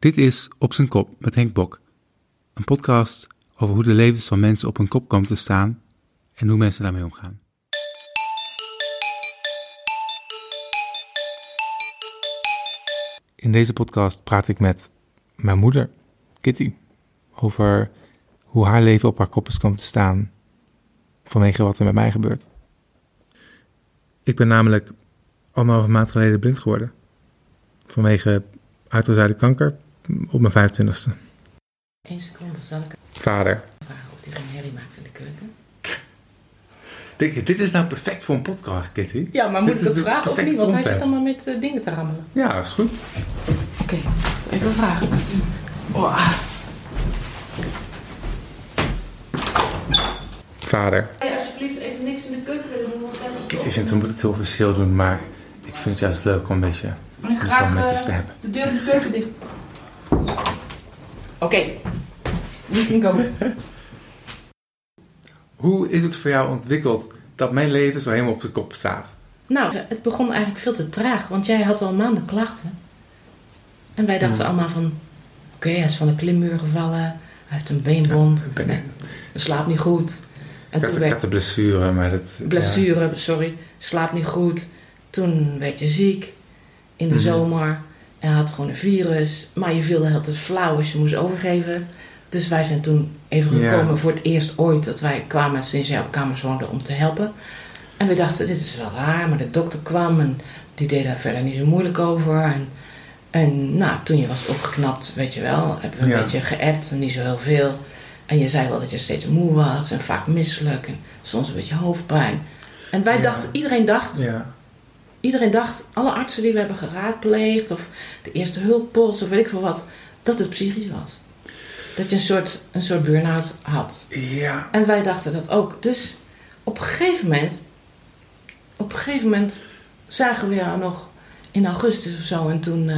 Dit is Op zijn kop met Henk Bok. Een podcast over hoe de levens van mensen op hun kop komen te staan en hoe mensen daarmee omgaan. In deze podcast praat ik met mijn moeder, Kitty, over hoe haar leven op haar kop is komen te staan vanwege wat er met mij gebeurt. Ik ben namelijk anderhalve maand geleden blind geworden. Vanwege uitgezaaide kanker op mijn 25ste. Eén seconde, zal ik Vader. vragen of hij geen herrie maakt in de keuken? Denk je, dit is nou perfect voor een podcast, Kitty? Ja, maar moet Dit ik de vragen of niet? Want hij zit allemaal met eh, dingen te rammelen. Ja, is goed. Oké, even vragen. Oh, ah. Vader. Hey, alsjeblieft even niks in de keuken willen doen. Kitty vindt, we moeten het heel officieel doen, maar ik vind het juist leuk om een beetje Maar ik iets graag netjes eh, te hebben. de deur van de keuken dicht. Oké, you can go. Hoe is het voor jou ontwikkeld dat mijn leven zo helemaal op zijn kop staat? Nou, het begon eigenlijk veel te traag, want jij had al maanden klachten. En wij dachten allemaal van, oké, hij is van de klimmuur gevallen, hij heeft een beenwond, ben- hij slaapt niet goed. En Ik had, toen ik werd de blessure, maar dat... blessure, sorry, slaapt niet goed. Toen werd je ziek in de Mhm. zomer en had gewoon een virus. Maar je viel de hele tijd flauw als je moest overgeven. Dus wij zijn toen even Ja. gekomen voor het eerst ooit dat wij kwamen sinds jij op kamers woonde om te helpen. En we dachten, dit is wel raar, maar de dokter kwam en die deed daar verder niet zo moeilijk over. En, en nou, toen je was opgeknapt, weet je wel, hebben we een Ja. beetje geappt, niet zo heel veel. En je zei wel dat je steeds moe was en vaak misselijk en soms een beetje hoofdpijn. En wij Ja. dachten, iedereen dacht, iedereen dacht, alle artsen die we hebben geraadpleegd of de eerste hulppost of weet ik veel wat, dat het psychisch was. Dat je een soort, een soort burn-out had. ja. En wij dachten dat ook. Dus op een gegeven moment, op een gegeven moment zagen we jou nog in augustus of zo. En toen eh,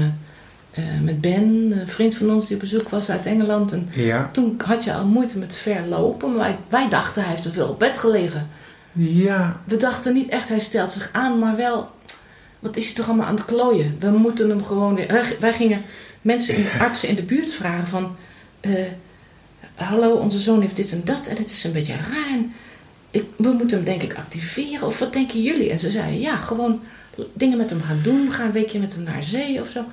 eh, met Ben, een vriend van ons die op bezoek was uit Engeland. En Ja, toen had je al moeite met verlopen. Maar wij, wij dachten, hij heeft te veel op bed gelegen. ja, We dachten niet echt, hij stelt zich aan, maar wel... Wat is hij toch allemaal aan het klooien? We moeten hem gewoon weer... Wij, wij gingen mensen, in, artsen in de buurt vragen van... eh, hallo, onze zoon heeft dit en dat en het is een beetje raar. Ik, we moeten hem denk ik activeren of wat denken jullie? En ze zeiden, ja, gewoon dingen met hem gaan doen. Ga een weekje met hem naar zee of zo.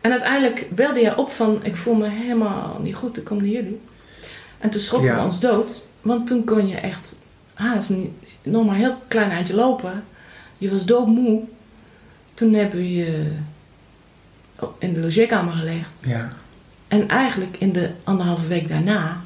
En uiteindelijk belde jij op van, ik voel me helemaal niet goed, ik kom naar jullie. En toen schrokken Ja. we ons dood, want toen kon je echt haast niet, nog maar een heel klein eindje lopen. Je was doodmoe. Toen hebben we je in de logeerkamer gelegd. ja. En eigenlijk in de anderhalve week daarna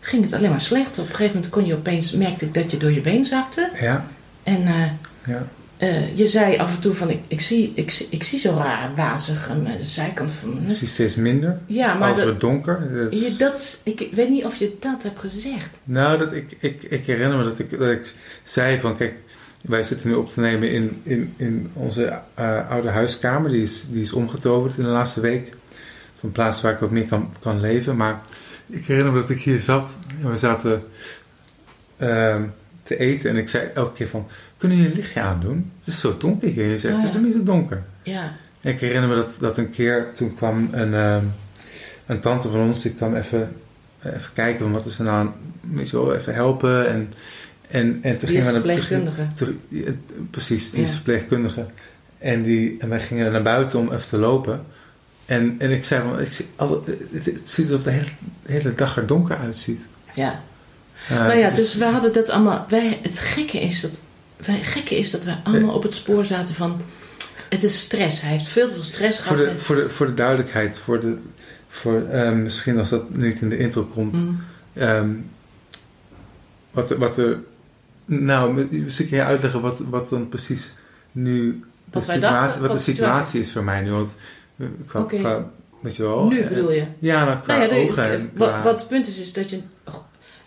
ging het alleen maar slecht. Op een gegeven moment kon je opeens, merkte ik dat je door je been zakte. Ja, En eh, ja. eh, je zei af en toe van, ik, ik, zie, ik, zie- ik zie zo raar wazig aan de zijkant van mijn Ik zie steeds minder. Ja, maar Als het donker. Dat is- je, dat, ik weet niet of je dat hebt gezegd. Nou, dat ik, ik, ik herinner me dat ik, dat ik zei van, kijk, wij zitten nu op te nemen in, in, in onze eh, oude huiskamer. Die is, die is omgetoverd in de laatste week. Van een plaats waar ik wat meer kan, kan leven. Maar ik herinner me dat ik hier zat en we zaten ehm, te eten. En ik zei elke keer van, kunnen jullie een lichtje aandoen? Het is zo donker hier. Je zegt, Oh, het is niet zo donker. Ja, En ik herinner me dat, dat een keer, toen kwam een, ehm, een tante van ons, die kwam even, even kijken van wat is er nou, weet je wel, even helpen. En, en, en toen gingen we naar verpleegkundige. toen- Precies, die is verpleegkundige. En, die, en wij gingen naar buiten om even te lopen. En, en ik zei ik zie, alle, het, het ziet alsof de hele, de hele dag er donker uitziet. Ja. Eh, nou ja, dus we hadden dat allemaal. Wij, het gekke is dat. Wij, gekke is dat wij allemaal op het spoor zaten van. Het is stress. Hij heeft veel te veel stress voor, gehad. de, voor, de, voor de duidelijkheid, voor de, voor, ehm, misschien als dat niet in de intro komt. Mm. Ehm, wat, er- wat er. Nou, misschien kan je uitleggen wat, wat dan precies nu. De situatie, dachten, wat de situatie is voor mij nu. Want eh, qua, Oké. qua weet je wel. nu eh, bedoel je? Ja, nou, qua Nou ja, de- ogen. wat, wat het punt is, is dat je.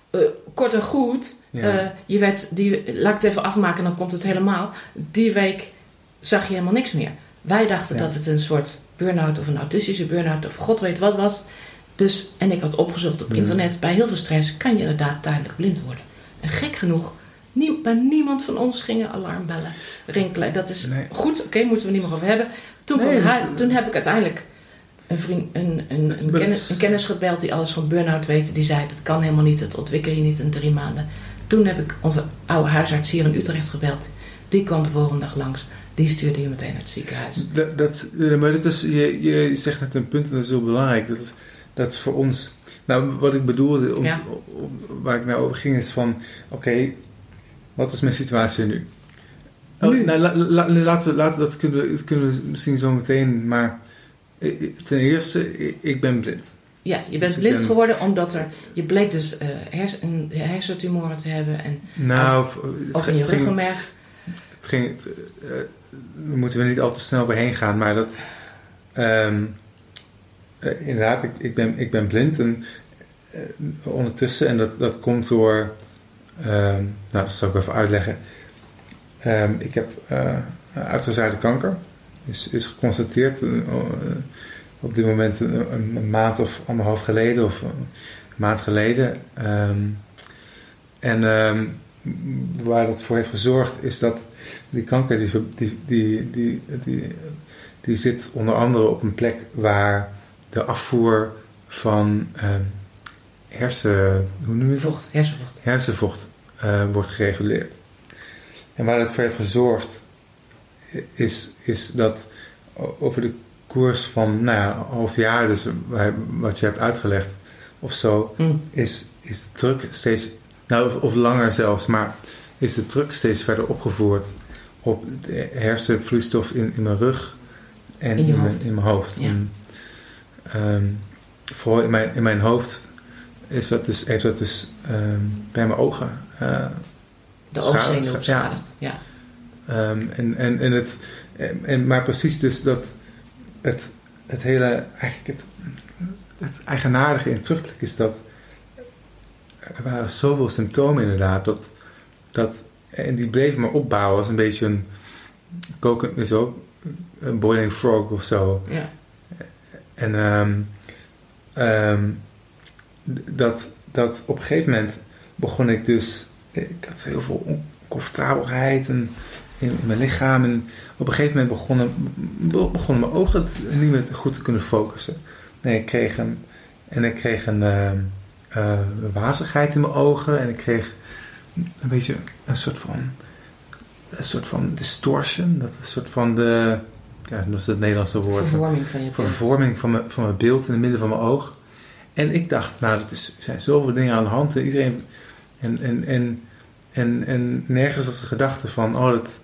eh, kort en goed. ja. je werd. Die, laat ik het even afmaken, dan komt het helemaal. Die week zag je helemaal niks meer. Wij dachten Ja. dat het een soort burn-out of een autistische burn-out of god weet wat was. Dus, en ik had opgezocht op internet, bij heel veel stress kan je inderdaad tijdelijk blind worden. En gek genoeg, nie- bij niemand van ons gingen alarmbellen rinkelen. Dat is Nee. goed, oké, moeten we niet meer over hebben. Toen, Nee, dat- toen heb ik uiteindelijk een, vriend, een, een, een, kennis, een kennis gebeld die alles van burn-out weet. Die zei, dat kan helemaal niet, dat ontwikkel je niet in drie maanden. Toen heb ik onze oude huisarts hier in Utrecht gebeld. Die kwam de volgende dag langs. Die stuurde je meteen naar het ziekenhuis. Dat, dat, eh, maar dat is, je, je zegt net een punt en dat is heel belangrijk. Dat, is- dat voor ons. Nou, wat ik bedoelde, om, Ja. om- waar ik naar over ging, is van: oké, wat is mijn situatie nu? Oh, Nu? nou, la- la- laten we, laten we, dat, kunnen we, dat kunnen we misschien zo meteen, maar eh, ten eerste, ik- ben blind. Ja, je Dus bent ik blind ben- geworden omdat er... Je bleek dus eh hers, een hersentumoren te hebben en, Nou, het of in je ruggenmerg. Het ging, het, eh, daar moeten we niet al te snel overheen gaan, maar dat. ehm, eh, inderdaad, ik, ik, ben, ik ben blind en eh, ondertussen, en dat, dat komt door. Ehm, nou, dat zal ik even uitleggen. Ehm, ik heb eh uitgezaaide kanker, is, is geconstateerd eh, op dit moment een, maand of anderhalf geleden, of een maand geleden. Ehm, en waar dat voor heeft gezorgd is dat die kanker die, die, die, die, die, die zit onder andere op een plek waar de afvoer van hersen, hoe noem je? Vocht, hersenvocht. hersenvocht eh, wordt gereguleerd. En waar dat voor heeft gezorgd is, is dat over de koers van nou ja, een half jaar, dus wat je hebt uitgelegd of zo, Hm. is, is de druk steeds, nou of, of langer zelfs, maar is de druk steeds verder opgevoerd op de hersenvloeistof in, in mijn rug en In mijn, hoofd. in mijn hoofd. Ja. En, ehm, vooral in mijn, in mijn hoofd is dat dus, heeft dat dus ehm, bij mijn ogen. eh, De oogzenuw ja. beschadigd. Ja. ehm, en, en, en het, en, maar precies dus dat het, het hele, eigenlijk het, het eigenaardige in terugblik is dat er waren zoveel symptomen inderdaad, dat, dat, en die bleven maar opbouwen als een beetje een kokend, is ook een boiling frog of zo. ja. En ehm, ehm, dat, dat op een gegeven moment begon ik dus, ik had heel veel oncomfortabelheid en in, in mijn lichaam. En op een gegeven moment begonnen, be- begonnen mijn ogen het niet meer goed te kunnen focussen. Nee, ik kreeg een, en ik kreeg een ehm, eh, wazigheid in mijn ogen en ik kreeg een beetje een soort van, een soort van distortion. Dat is een soort van de, ja, dat is het Nederlandse woord. Vervorming van je beeld. van mijn, van mijn beeld in het midden van mijn oog. En ik dacht, nou, er is- er zijn zoveel dingen aan de hand. En iedereen. En, en, en, en, en nergens was de gedachte van, oh, dat.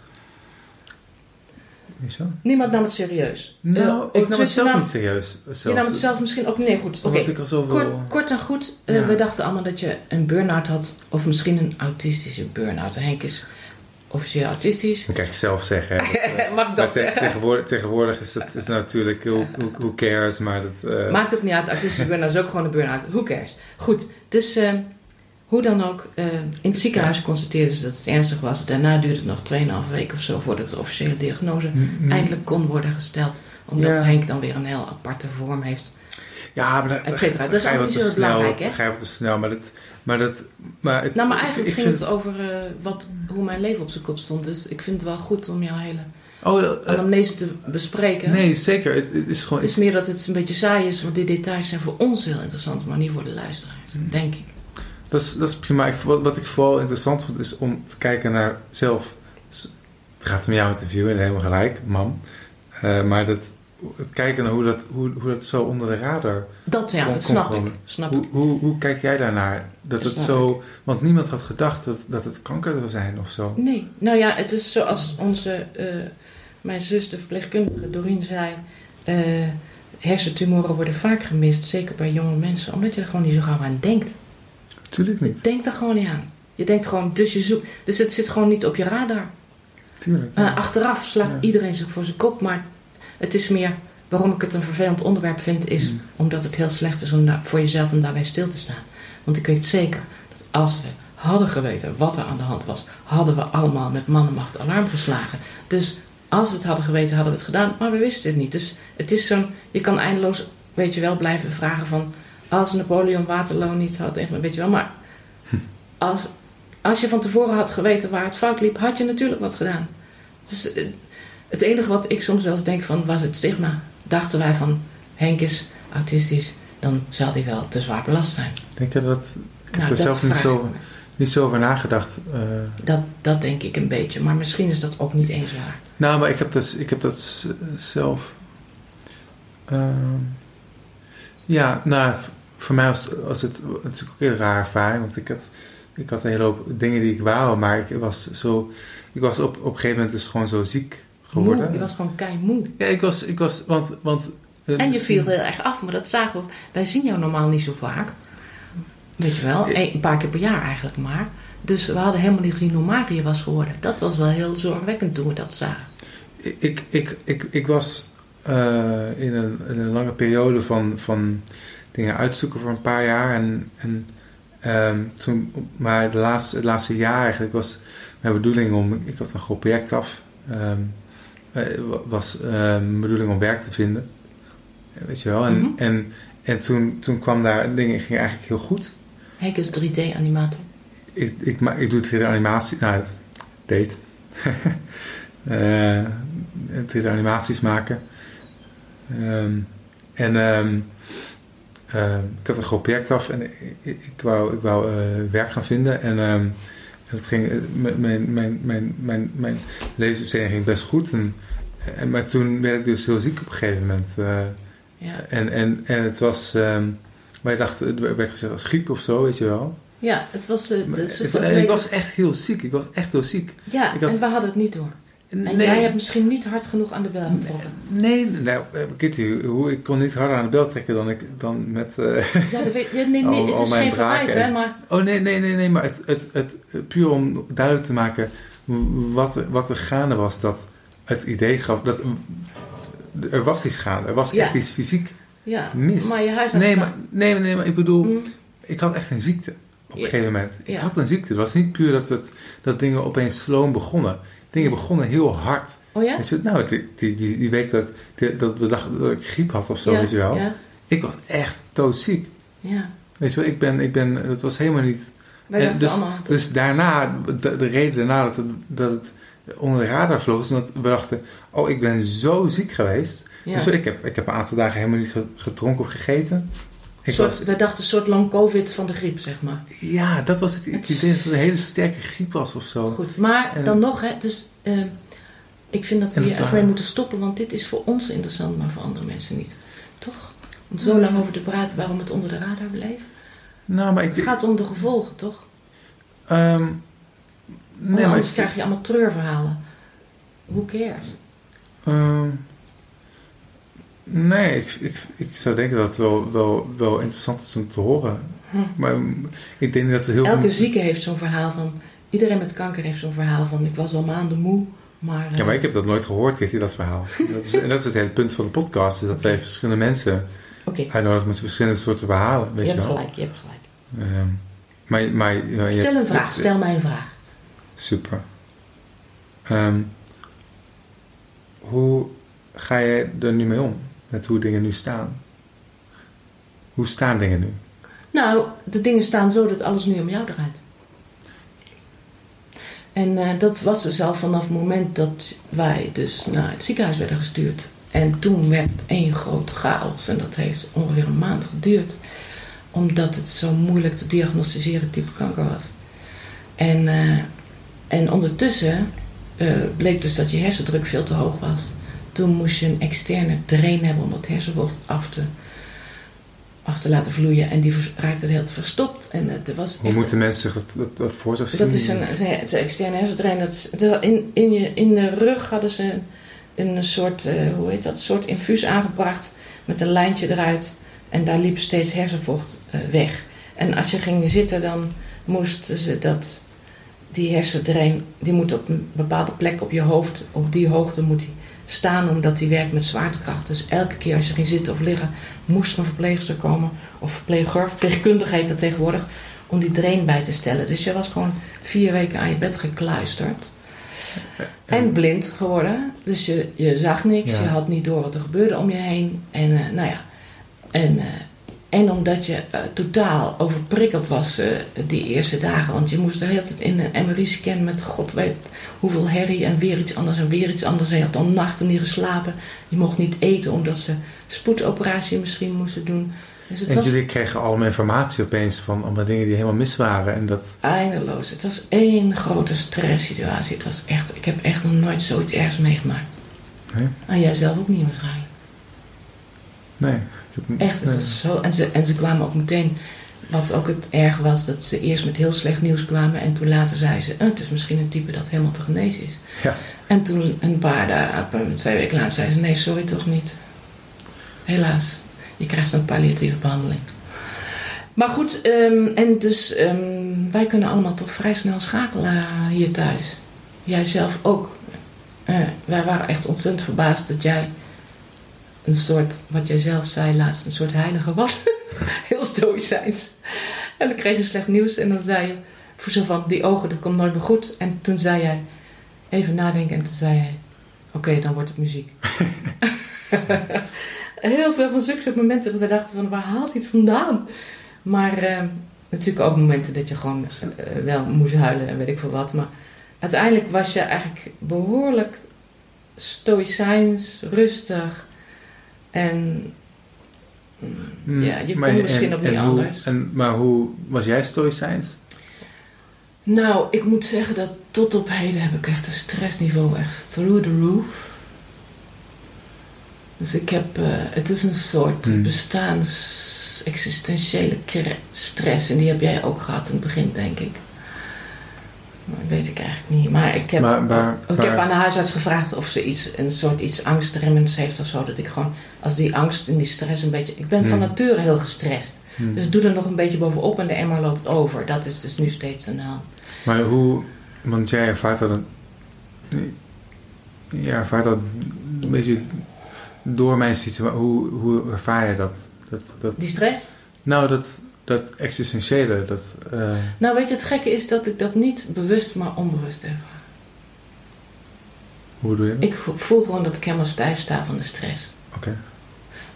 Niemand nam het serieus. Nou, Eh, ik nam het zelf nam- niet serieus. Zelfs. Je nam het zelf misschien ook... Nee, goed. Oké. Zoveel... Kort, kort en goed, eh, Ja. we dachten allemaal dat je een burn-out had, of misschien een autistische burn-out. Henk is officieel autistisch. Dat kan ik zelf zeggen. Dat, eh, Mag ik dat zeggen? tegenwoordig, tegenwoordig is het is natuurlijk, who, who, cares, maar dat... eh, Maakt ook niet uit, autistische burn-out is ook gewoon een burn-out. Who cares? Goed, dus eh, hoe dan ook, in het ziekenhuis constateerden ze dat het ernstig was. Daarna duurde het nog 2,5 weken of zo voordat de officiële diagnose mm, mm. eindelijk kon worden gesteld. Omdat Ja. Henk dan weer een heel aparte vorm heeft. Ja, maar dat, is wat niet zo belangrijk, hè? je wat te snel, maar dat... Maar dat maar het, Nou, maar eigenlijk ik ging vind het over eh, wat, hoe mijn leven op zijn kop stond. Dus ik vind het wel goed om jouw hele Oh, eh, anamnese te bespreken. nee, zeker. Het, het is gewoon... Het is meer dat het een beetje saai is, want die details zijn voor ons heel interessant, maar niet voor de luisteraars, denk ik. Dat is, dat is prima. Ik, wat, wat ik vooral interessant vond is om te kijken naar zelf. Het gaat om jouw interview en helemaal gelijk, mam. Eh, maar dat, het kijken naar hoe dat, hoe, hoe dat zo onder de radar. Dat ja, dat snap ik. Snap Hoe, ik. hoe, hoe kijk jij daarnaar? Dat het zo. Want niemand had gedacht dat, dat het kanker zou zijn of zo. Nee, nou ja, het is zoals onze, eh, mijn zus, de verpleegkundige Doreen, zei. eh, hersentumoren worden vaak gemist, zeker bij jonge mensen, omdat je er gewoon niet zo gauw aan denkt. Tuurlijk Je niet. denkt er gewoon niet aan. Je denkt gewoon, dus je zoekt. Dus het zit gewoon niet op je radar. Tuurlijk. Uh, achteraf slaat Ja. iedereen zich voor zijn kop, maar het is meer waarom ik het een vervelend onderwerp vind, is Mm. omdat het heel slecht is om voor jezelf om daarbij stil te staan. Want ik weet zeker dat als we hadden geweten wat er aan de hand was, hadden we allemaal met mannenmacht alarm geslagen. Dus als we het hadden geweten, hadden we het gedaan, maar we wisten het niet. Dus het is zo'n, je kan eindeloos, weet je wel, blijven vragen van, als Napoleon Waterloo niet had, weet je wel, maar als, als je van tevoren had geweten waar het fout liep, had je natuurlijk wat gedaan. Dus eh, het enige wat ik soms wel eens denk van, was het stigma. Dachten wij van, Henk is autistisch, dan zal hij wel te zwaar belast zijn. Denk je dat... Ik Nou, heb er zelf niet zo, niet zo over nagedacht. eh. Dat, dat denk ik een beetje, maar misschien is dat ook niet eens waar. nou, maar ik heb dat, ik heb dat zelf... ehm, ja, nou, voor mij was, was het natuurlijk ook een heel raar ervaring. Want ik had, ik had een hele hoop dingen die ik wou, maar ik was zo... Ik was op, op een gegeven moment dus gewoon zo ziek geworden. Moe, je was gewoon kei moe. Ja, ik was... Ik was want, want, eh, En je viel heel erg af, maar dat zagen we. Wij zien jou normaal niet zo vaak. Weet je wel, een, een paar keer per jaar eigenlijk maar. Dus we hadden helemaal niet gezien hoe mager je was geworden. Dat was wel heel zorgwekkend toen we dat zagen. Ik, ik, ik, ik was eh, in, een, in een lange periode van, van dingen uitzoeken voor een paar jaar. En, en ehm, toen, maar de laatste, het laatste jaar eigenlijk was mijn bedoeling om... Ik had een groot project af. ehm, eh, was eh, mijn bedoeling om werk te vinden. Weet je wel. En, Mhm. en, en toen, toen kwam daar... Dingen gingen eigenlijk heel goed. Henk is 3D-animator. Ik, ik, ma- ik doe 3D-animatie. Nou, deed. Eh 3D-animaties maken. Ehm, en ehm, ehm, ik had een groot project af en ik, ik, ik wou, ik wou eh, werk gaan vinden. En, en dat ging, eh, mijn, mijn, mijn, mijn, mijn, ging best goed. En, en, maar toen werd ik dus heel ziek op een gegeven moment. eh, Ja. en, en, en het was... ehm wij dachten, het werd gezegd als griep of zo, weet je wel. ja, het was... eh, de, soort van en ik was echt heel ziek. Ik was echt heel ziek. Ja, had- en we hadden het niet door. En jij hebt misschien niet hard genoeg aan de bel getrokken. Nee, nou, eh, Kitty, hoe, ik kon niet harder aan de bel trekken dan, ik, dan met... eh, Ja, dat weet, nee, nee, Al- het is geen verwijt, hè, maar... oh nee, nee, nee, nee, maar het, het, het, puur om duidelijk te maken wat, er- wat er gaande was, dat het idee gaf, dat er was iets gaande, er was Ja. echt iets fysiek Ja, mis. maar je huis Nee, maar, nee, nee, maar ik bedoel, Hm, ik had echt een ziekte op een Ja. gegeven moment. Ik had een ziekte, het was niet puur dat, het, dat dingen opeens sloom begonnen. Dingen begonnen heel hard. Oh ja? Je, nou, die, die, die, week dat, dat we dachten dat ik griep had of zo, ja, weet je wel. Ja, Ik was echt doodziek. ja. Weet je wel, ik ben, ik ben, dat was helemaal niet... En dus, dus daarna, de, de reden daarna dat het, dat het onder de radar vloog, is omdat we dachten, oh, ik ben zo ziek geweest. ja. Dus ik heb, ik heb een aantal dagen helemaal niet ge- gedronken of gegeten. Soort, wij dachten een soort long covid van de griep, zeg maar. ja, dat was het, het idee dat het een hele sterke griep was of zo. Goed, maar En- dan nog, hè, dus eh, ik vind dat we hier waren- moeten stoppen, want dit is voor ons interessant, maar voor andere mensen niet. Toch? Om zo lang over te praten waarom het onder de radar bleef. Nou, maar ik... Het gaat om de gevolgen, toch? ehm, maar anders ik, krijg je allemaal treurverhalen. Who cares? Ehm, nee, ik, ik, ik zou denken dat het wel, wel, wel interessant is om te horen. Hm. Maar mm, ik denk dat ze heel... Elke zieke heeft zo'n verhaal van... Iedereen met kanker heeft zo'n verhaal van... Ik was wel maanden moe, maar... eh, Ja, maar ik heb dat nooit gehoord, Kitty, dat verhaal. dat, is, en dat is het hele punt van de podcast. Is dat wij verschillende mensen Oké, uitnodigen met verschillende soorten verhalen. Weet je je, hebt wel. gelijk, je hebt gelijk. Ehm, maar, maar, je Stel hebt- een je vraag, stel mij een vraag. Super. Ehm, hoe ga jij er nu mee om? Met hoe dingen nu staan? Hoe staan dingen nu? Nou, de dingen staan zo dat alles nu om jou draait. En eh, dat was dus al vanaf het moment dat wij dus naar het ziekenhuis werden gestuurd. En toen werd het één grote chaos. En dat heeft ongeveer een maand geduurd. Omdat het zo moeilijk te diagnosticeren type kanker was. En, eh, en ondertussen eh, bleek dus dat je hersendruk veel te hoog was. Toen moest je een externe drain hebben om dat hersenvocht af te af te laten vloeien. En die raakte tijd verstopt. En het was Hoe moeten mensen dat, dat, dat voor zich zien? dat is een, een, externe hersendrain. Dat, in, in, je, in de rug hadden ze een, een soort, eh, hoe heet dat, een soort infuus aangebracht met een lijntje eruit. En daar liep steeds hersenvocht eh, weg. En als je ging zitten, dan moesten ze dat, die hersendrain, die moet op een bepaalde plek op je hoofd, op die hoogte moet die staan, omdat die werkt met zwaartekracht. Dus elke keer als je ging zitten of liggen, moest er een verpleegster komen, of verpleger, verpleegkundige heet dat tegenwoordig, om die drain bij te stellen. Dus je was gewoon vier weken aan je bed gekluisterd. En blind geworden. Dus je, je zag niks. Ja. Je had niet door wat er gebeurde om je heen. En eh, nou ja. En, eh, En omdat je eh, totaal overprikkeld was eh, die eerste dagen. Want je moest de hele tijd in een MRI-scan met god weet hoeveel herrie en weer iets anders en weer iets anders. En je had dan nachten niet geslapen. Je mocht niet eten omdat ze spoedoperatie misschien moesten doen. Dus het en was jullie kregen allemaal informatie opeens van allemaal dingen die helemaal mis waren. En dat, eindeloos. Het was één grote stresssituatie. Het was echt, ik heb echt nog nooit zoiets ergs meegemaakt. Nee? En jij zelf ook niet waarschijnlijk. nee. Echt, het was zo. En ze, en ze kwamen ook meteen. Wat ook het erg was, dat ze eerst met heel slecht nieuws kwamen. En toen later zei ze: "Eh, Het is misschien een type dat helemaal te genezen is. Ja. En toen, een paar dagen, twee weken later, zei ze: Nee, sorry toch niet. Helaas, je krijgt een palliatieve behandeling. Maar goed, ehm, en dus ehm, wij kunnen allemaal toch vrij snel schakelen hier thuis. Jij zelf ook. Eh, wij waren echt ontzettend verbaasd dat jij een soort, wat jij zelf zei laatst, een soort heilige was. Heel stoïcijns. En dan kreeg je slecht nieuws en dan zei je, voor zo van, die ogen, dat komt nooit meer goed. En toen zei jij, even nadenken en toen zei hij, oké, dan wordt het muziek. Heel veel van zulke soort momenten dat we dachten van, waar haalt hij het vandaan? Maar eh, natuurlijk ook momenten dat je gewoon eh, wel moest huilen en weet ik veel wat. Maar uiteindelijk was je eigenlijk behoorlijk stoïcijns, rustig. En Mm, ja, je maar- kon misschien en- ook niet en hoe- anders. En, maar hoe was jij stoïcijns? Nou, ik moet zeggen dat tot op heden heb ik echt een stressniveau echt through the roof. Dus ik heb, eh, het is een soort Hmm. bestaans-existentiële stress. En die heb jij ook gehad in het begin, denk ik. Weet ik eigenlijk niet. Maar ik heb, Maar- maar- ik heb aan de huisarts gevraagd of ze iets, een soort iets angstremmends heeft of zo. Dat ik gewoon, als die angst en die stress een beetje... Ik ben van Hmm. nature heel gestrest. Hm. Dus doe er nog een beetje bovenop en de emmer loopt over. Dat is dus nu steeds de hand. Maar hoe, want jij ervaart dat, een, jij ervaart dat een beetje door mijn situatie. Hoe, hoe ervaar je dat? dat, dat Die stress? nou, dat, dat existentiële, dat... eh, Nou, weet je, het gekke is dat ik dat niet bewust, maar onbewust heb. hoe doe je dat? Ik vo- voel gewoon dat ik helemaal stijf sta van de stress. Oké.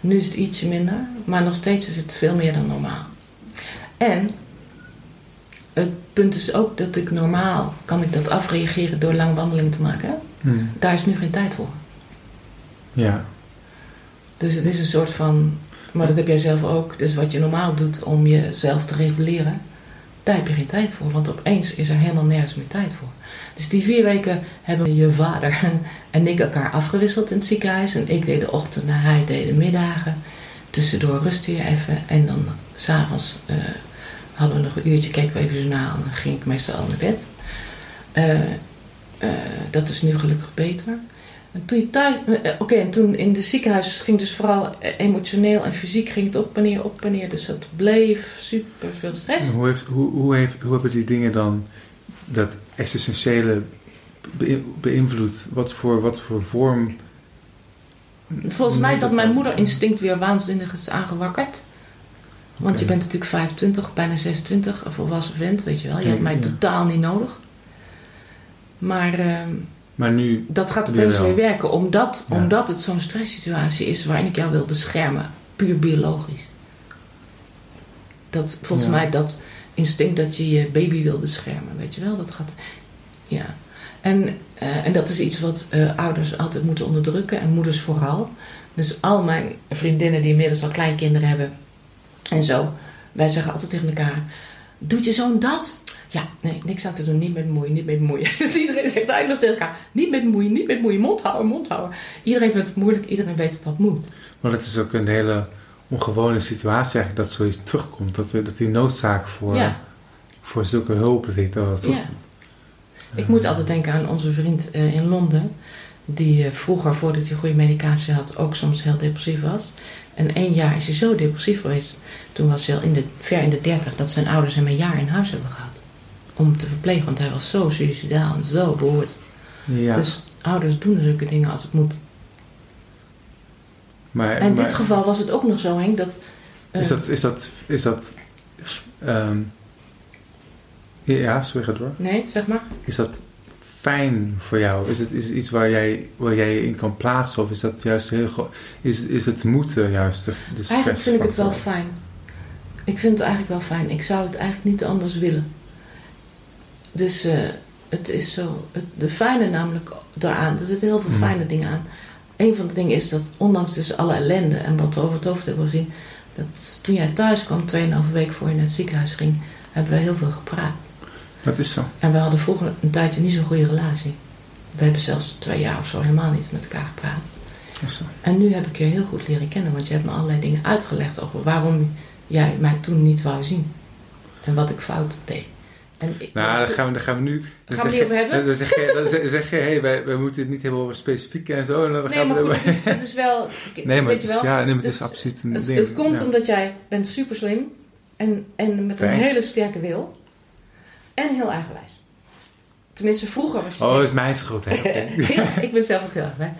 Nu is het ietsje minder, maar nog steeds is het veel meer dan normaal. En het punt is ook dat ik normaal kan ik dat afreageren door lang wandeling te maken. hè? Hm. Daar is nu geen tijd voor. Ja. Dus het is een soort van, maar dat heb jij zelf ook. Dus wat je normaal doet om jezelf te reguleren, daar heb je geen tijd voor. Want opeens is er helemaal nergens meer tijd voor. Dus die vier weken hebben je vader en ik elkaar afgewisseld in het ziekenhuis. En ik deed de ochtenden, hij deed de middagen. Tussendoor rustte je even. En dan s'avonds uh, hadden we nog een uurtje, keken we even journaal. En dan ging ik meestal al naar bed. Uh, uh, dat is nu gelukkig beter. En toen je thuis, oké, en toen in het ziekenhuis ging dus vooral emotioneel en fysiek ging het op en neer, op en neer. Dus het bleef super veel stress. Hoe, heeft, hoe, hoe, heeft, hoe hebben die dingen dan dat existentiële beïnvloed? Wat voor, wat voor vorm? Volgens mij dat mijn moederinstinct weer waanzinnig is aangewakkerd. Want okay. je bent natuurlijk 25, bijna 26, een volwassen vent, weet je wel. Je hebt mij ja. totaal niet nodig. Maar... Uh, maar nu, dat gaat opeens weer werken, omdat, ja. omdat het zo'n stresssituatie is waarin ik jou wil beschermen, puur biologisch. Dat, volgens ja. mij dat instinct dat je je baby wil beschermen, weet je wel, dat gaat. Ja. En, uh, en dat is iets wat uh, ouders altijd moeten onderdrukken en moeders vooral. Dus al mijn vriendinnen die inmiddels al kleinkinderen hebben en zo, wij zeggen altijd tegen elkaar: Doet je zoon dat? Ja, nee, niks aan te doen. Niet met bemoeien, niet met bemoeien. Dus iedereen zegt eindeloos tegen elkaar: niet met bemoeien, niet met bemoeien. Mond houden, mond houden. Iedereen vindt het moeilijk, iedereen weet dat dat moet. Maar het is ook een hele ongewone situatie eigenlijk dat zoiets terugkomt. Dat, dat die noodzaak voor, ja. voor zulke hulp dat dat terugkomt. Ja. Ik moet altijd denken aan onze vriend uh, in Londen. Die uh, vroeger, voordat hij goede medicatie had, ook soms heel depressief was. En één jaar is hij zo depressief geweest. Toen was hij al in de, ver in de dertig dat zijn ouders hem een jaar in huis hebben gehad om te verplegen, want hij was zo suicidaal en zo behoord. Ja. Dus ouders doen zulke dingen als het moet. Maar, en in maar, dit geval was het ook nog zo, Henk, dat... Uh, is dat... Is dat, is dat um, ja, sorry, ga door. Nee, zeg maar. Is dat fijn voor jou? Is het, is het iets waar jij, waar jij in kan plaatsen? Of is dat juist heel... Is, is het moeten juist de, de stress? Eigenlijk vind ik het wel fijn. Ik vind het eigenlijk wel fijn. Ik zou het eigenlijk niet anders willen. Dus eh, het is zo. Het, de fijne namelijk daaraan. Er zitten heel veel Mhm. fijne dingen aan. Een van de dingen is dat, ondanks dus alle ellende en wat we over het hoofd hebben gezien. Dat toen jij thuis kwam, 2,5 week voor je naar het ziekenhuis ging, hebben we heel veel gepraat. Dat is zo. En we hadden vroeger een tijdje niet zo'n goede relatie. We hebben zelfs twee jaar of zo helemaal niet met elkaar gepraat. Dat is zo. En nu heb ik je heel goed leren kennen, want je hebt me allerlei dingen uitgelegd over waarom jij mij toen niet wou zien. En wat ik fout deed. En ik, Nou, daar gaan we, daar gaan we nu... dan Gaan we niet over hebben? Dan zeg je, dan zeg, zeg je hey, wij, wij moeten het niet hebben over specifiek en zo. En dan nee, gaan maar we goed, het is, het is wel... Nee, maar weet het is, wel, ja, nee, maar het is absoluut een Het, ding. het komt ja. omdat jij bent super slim en, en met een hele sterke wil. En heel eigenwijs. Tenminste, vroeger was je... Oh, dat is mijn schuld, hè? Ja, ik ben zelf ook heel erg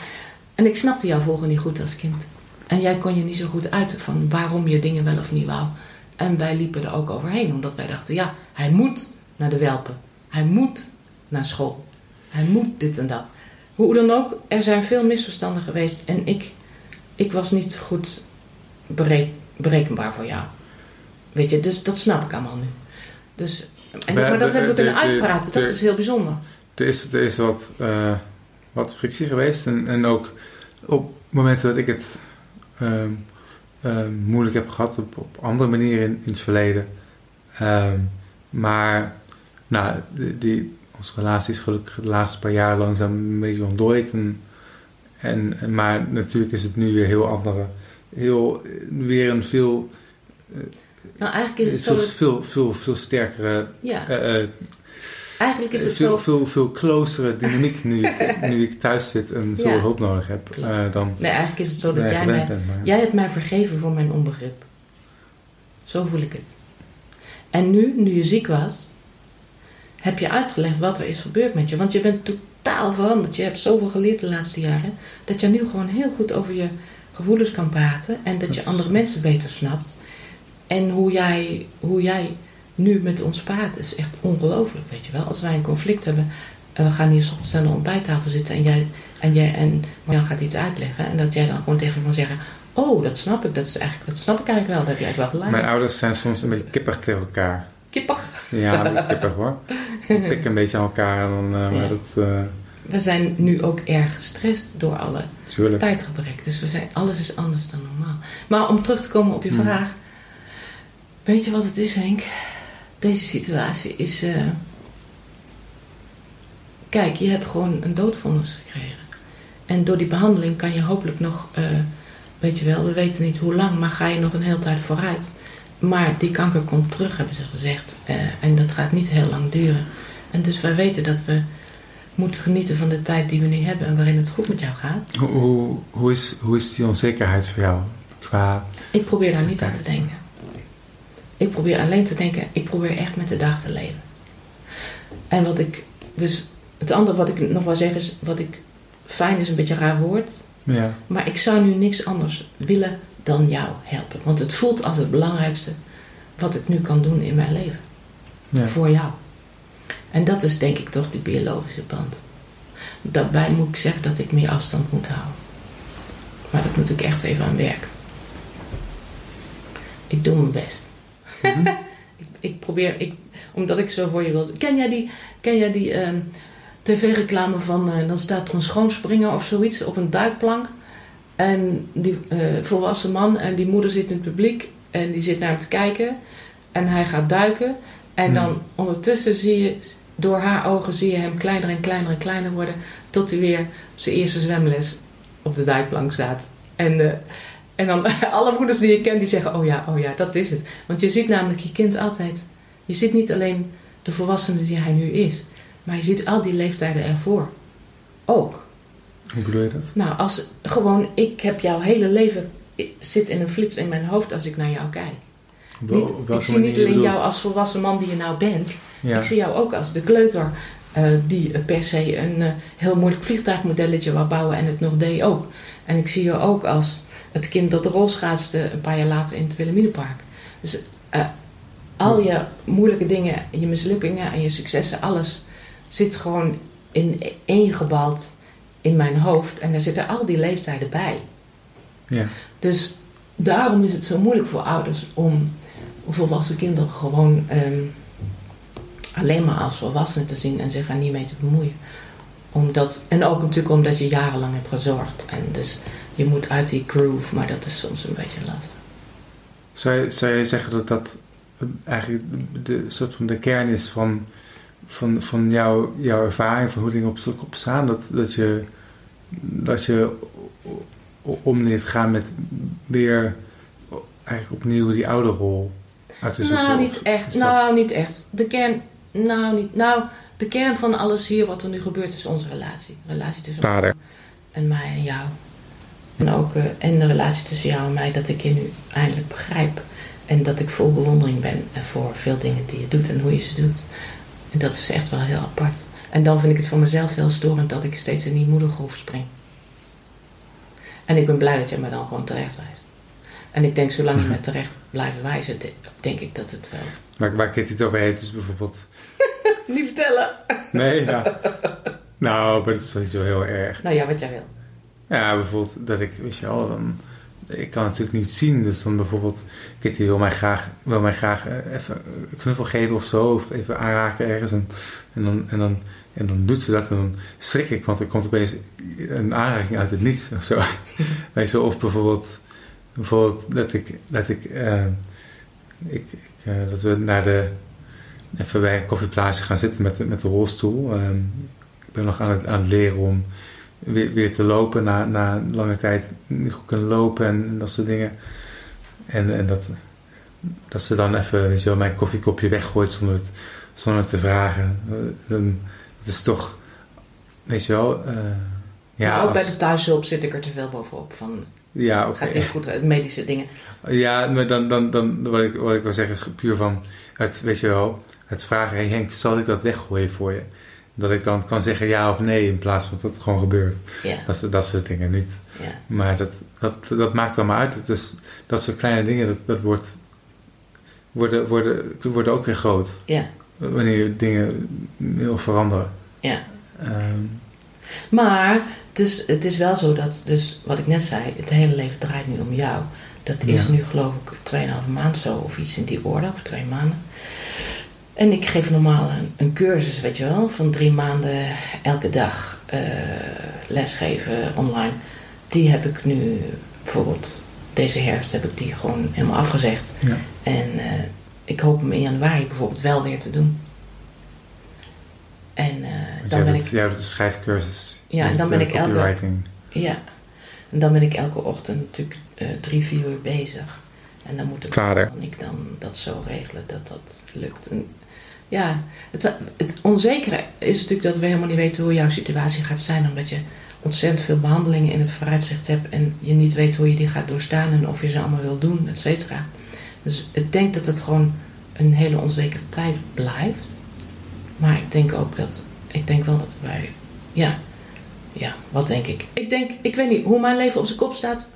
En ik snapte jou vroeger niet goed als kind. En jij kon je niet zo goed uit van waarom je dingen wel of niet wou. En wij liepen er ook overheen, omdat wij dachten: ja, hij moet naar de welpen. Hij moet naar school. Hij moet dit en dat. Hoe dan ook, er zijn veel misverstanden geweest. En ik, ik was niet goed berek- berekenbaar voor jou. Weet je, dus dat snap ik allemaal nu. Dus, en, maar dat hebben- hebben we kunnen de- de- uitpraten, dat is heel bijzonder. Er is, er is wat, eh, wat frictie geweest. En, en ook op momenten dat ik het ehm, ehm, moeilijk heb gehad op, op andere manieren in, in het verleden. Ehm, maar nou, die, die, onze relatie is gelukkig de laatste paar jaar langzaam een beetje ontdooid. En, maar natuurlijk is het nu weer heel andere. Heel, weer een veel, Nou, eigenlijk is het zo. veel, dat- veel, veel, veel sterkere ja, eh, eh, eigenlijk is het veel, zo. veel, veel closere dynamiek nu ik, nu ik thuis zit en zo Ja. hulp nodig heb eh, dan Nee, eigenlijk is het zo dat jij mij, ben. Maar, jij hebt mij vergeven voor mijn onbegrip. Zo voel ik het. En nu, nu je ziek was, heb je uitgelegd wat er is gebeurd met je. Want je bent totaal veranderd. Je hebt zoveel geleerd de laatste jaren. Dat je nu gewoon heel goed over je gevoelens kan praten. En dat Dat je is- andere mensen beter snapt. En hoe jij, hoe jij nu met ons praat is echt ongelooflijk, weet je wel. Als wij een conflict hebben en we gaan hier 's ochtends aan de ontbijttafel zitten en jij en, jij, en Marjan gaat iets uitleggen. En dat jij dan gewoon tegen me kan zeggen, oh, dat snap ik, dat, is eigenlijk, dat snap ik eigenlijk wel, daar heb je eigenlijk wel gelijk. mijn ouders zijn soms een beetje kippig tegen elkaar. Kippig. Ja, een kippig hoor. Die pikken een beetje aan elkaar en dan, eh, maar dat, eh We zijn nu ook erg gestrest door alle tuurlijk. tijdgebrek. Dus we zijn, alles is anders dan normaal. Maar om terug te komen op je Hmm. vraag. Weet je wat het is, Henk? Deze situatie is... eh, Kijk, je hebt gewoon een doodvonnis gekregen. En door die behandeling kan je hopelijk nog... weet je wel, we weten niet hoe lang, maar ga je nog een hele tijd vooruit. Maar die kanker komt terug, hebben ze gezegd. Eh, en dat gaat niet heel lang duren. En dus wij weten dat we moeten genieten van de tijd die we nu hebben... en waarin het goed met jou gaat. Hoe, hoe, hoe, is, hoe is die onzekerheid voor jou? Qua, Ik probeer daar niet aan te denken. Ik probeer alleen te denken, ik probeer echt met de dag te leven. En wat ik, dus het andere wat ik nog wil zeggen is, wat ik, fijn is een beetje een raar woord, ja, maar ik zou nu niks anders willen dan jou helpen. Want het voelt als het belangrijkste wat ik nu kan doen in mijn leven. ja. Voor jou. En dat is denk ik toch die biologische band. Daarbij moet ik zeggen dat ik meer afstand moet houden. Maar daar moet ik echt even aan werken. Ik doe mijn best. Mhm. ik, ik probeer, ik, omdat ik zo voor je wil. Ken jij die, ken jij die ehm, tv-reclame van. eh, dan staat er een schoonspringer of zoiets op een duikplank. En die eh, volwassen man en die moeder zit in het publiek. En die zit naar hem te kijken. En hij gaat duiken. En Hmm. dan ondertussen zie je, door haar ogen zie je hem kleiner en kleiner en kleiner worden. Tot hij weer op zijn eerste zwemles op de duikplank staat. En, eh, en dan alle moeders die je kent, die zeggen, oh ja, oh ja, dat is het. Want je ziet namelijk je kind altijd. Je ziet niet alleen de volwassene die hij nu is. Maar je ziet al die leeftijden ervoor. Ook. Hoe bedoel je dat? Nou, als gewoon, ik heb jouw hele leven zit in een flits in mijn hoofd als ik naar jou kijk. Niet, ik zie niet alleen jou als volwassen man die je nou bent. Ja. Ik zie jou ook als de kleuter eh, die eh, per se een eh, heel moeilijk vliegtuigmodelletje wou bouwen en het nog deed ook. En ik zie je ook als het kind dat de rol schaatste een paar jaar later in het Wilhelminapark. Dus al je moeilijke dingen, je mislukkingen en je successen, alles zit gewoon in één gebald in mijn hoofd. En daar zitten al die leeftijden bij. Ja. Dus daarom is het zo moeilijk voor ouders om volwassen kinderen gewoon ehm, alleen maar als volwassenen te zien en zich er niet mee te bemoeien. Omdat, en ook natuurlijk omdat je jarenlang hebt gezorgd. En dus je moet uit die groove, maar dat is soms een beetje lastig. Zou je, zou je zeggen dat dat eigenlijk de, de soort van de kern is van, van, van jouw, jouw ervaring, van hoe dingen op stuk op staan? Dat, dat je, dat je om leert gaan met weer eigenlijk opnieuw die oude rol uit te zoeken? Nou, niet echt. dat- Nou, niet echt. De kern, nou, niet, nou, de kern van alles hier wat er nu gebeurt is onze relatie. Relatie tussen Vader. en mij en jou. En ook eh, en de relatie tussen jou en mij, dat ik je nu eindelijk begrijp. En dat ik vol bewondering ben voor veel dingen die je doet en hoe je ze doet. En dat is echt wel heel apart. En dan vind ik het voor mezelf heel storend dat ik steeds in die moedergolf spring. En ik ben blij dat je me dan gewoon terecht wijst. En ik denk, zolang je me terecht blijft wijzen, de- denk ik dat het wel... Waar, waar Kitty het over heeft, is bijvoorbeeld... Niet vertellen! Nee, nou... nou, maar dat is niet zo heel erg. Nou ja, wat jij wil. Ja, bijvoorbeeld dat ik, weet je wel, dan, ik kan het natuurlijk niet zien. Dus dan bijvoorbeeld, Kitty wil mij graag, wil mij graag eh, even een knuffel geven of zo. Of even aanraken ergens. En, dan, en, dan, en dan doet ze dat en dan schrik ik. Want er komt opeens een aanraking uit het niets of zo. of bijvoorbeeld, bijvoorbeeld dat ik, dat ik, eh, ik, ik eh, dat we naar de, even bij een koffieplaatsje gaan zitten met, met de rolstoel. Ehm, ik ben nog aan het, aan het leren om weer, weer te lopen na, na een lange tijd niet goed kunnen lopen en, en dat soort dingen. En, en dat, dat ze dan even weet je wel, mijn koffiekopje weggooit zonder het, zonder het te vragen. Dan, het is toch, weet je wel, eh, ja, maar ook bij de thuishulp zit ik er te veel bovenop. Van, ja, oké. gaat dit goed, medische dingen. Ja, maar dan, dan, dan wat, ik, wat ik wil zeggen is puur van het, weet je wel, het vragen, hey Henk, zal ik dat weggooien voor je? Dat ik dan kan zeggen ja of nee in plaats van dat het gewoon gebeurt. Ja, Dat, soort- dat soort dingen niet. ja. Maar dat, dat, dat maakt allemaal uit. Is, dat soort kleine dingen, dat, dat wordt, worden, worden, worden ook weer groot. Ja. Wanneer je dingen wil veranderen. ja. Ehm, Maar dus, het is wel zo dat, dus wat ik net zei, het hele leven draait nu om jou. Dat is Ja. nu geloof ik 2,5 maand zo, of iets in die orde, of twee maanden. En ik geef normaal een, een cursus, weet je wel, van drie maanden elke dag eh, lesgeven online. Die heb ik nu, bijvoorbeeld deze herfst heb ik die gewoon helemaal afgezegd. ja. En eh, ik hoop hem in januari bijvoorbeeld wel weer te doen. En Want dan ben doet, ik doet een schrijfcursus. Ja, en dan ben ik elke-. Ja, en dan ben ik elke ochtend natuurlijk drie, vier uur bezig. En dan moet ik, kan ik dan dat zo regelen dat dat lukt. En ja, het, het onzekere is natuurlijk dat we helemaal niet weten hoe jouw situatie gaat zijn. Omdat je ontzettend veel behandelingen in het vooruitzicht hebt. En je niet weet hoe je die gaat doorstaan en of je ze allemaal wil doen, et cetera. Dus ik denk dat het gewoon een hele onzekere tijd blijft. Maar ik denk ook dat, ik denk wel dat wij, ja, ja, wat denk ik? Ik denk, ik weet niet, hoe mijn leven op zijn kop staat.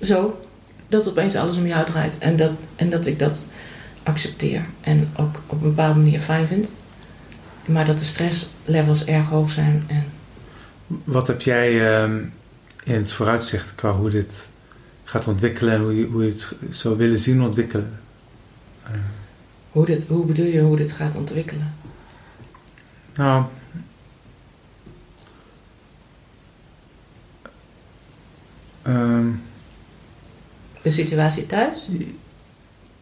Zo, dat opeens alles om jou draait. En dat, en dat ik dat accepteer. En ook op een bepaalde manier fijn vind. Maar dat de stresslevels erg hoog zijn. En Wat heb jij ehm, in het vooruitzicht qua hoe dit gaat ontwikkelen en hoe je, hoe je het zou willen zien ontwikkelen? Eh, hoe, dit, hoe bedoel je hoe dit gaat ontwikkelen? nou, ehm, De situatie thuis?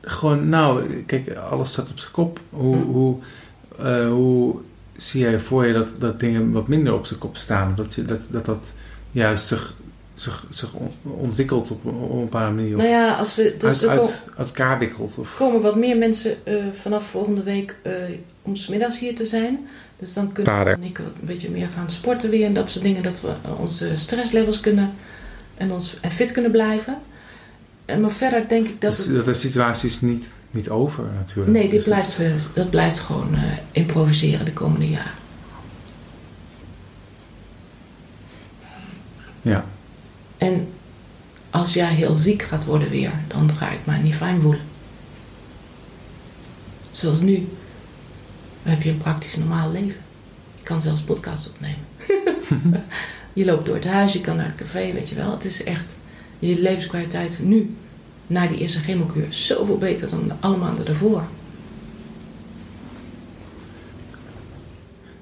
Gewoon, nou, kijk, alles staat op zijn kop. Hoe, Hm. hoe, eh, hoe zie jij voor je dat, dat dingen wat minder op zijn kop staan? Dat je, dat, dat, dat juist zich, zich, zich on- ontwikkelt op, op een bepaalde manier? Of Nou ja, als we. Dus uit, er uit, uit elkaar wikkelt? Of, komen wat meer mensen eh, vanaf volgende week eh om 's middags hier te zijn. Dus dan kunnen we en ik wat een beetje meer gaan sporten weer en dat soort dingen. Dat we onze stresslevels kunnen en, ons, en fit kunnen blijven. En maar verder denk ik dat dus het... de situatie is niet, niet over natuurlijk. Nee, dit Dus blijft, het- eh, dat blijft gewoon eh, improviseren de komende jaren. Ja. En als jij heel ziek gaat worden weer, dan ga ik me niet fijn voelen. Zoals nu heb je een praktisch normaal leven. Je kan zelfs podcast opnemen. je loopt door het huis, je kan naar het café, weet je wel. Het is echt je levenskwaliteit nu na die eerste chemokuur zoveel beter dan alle maanden daarvoor.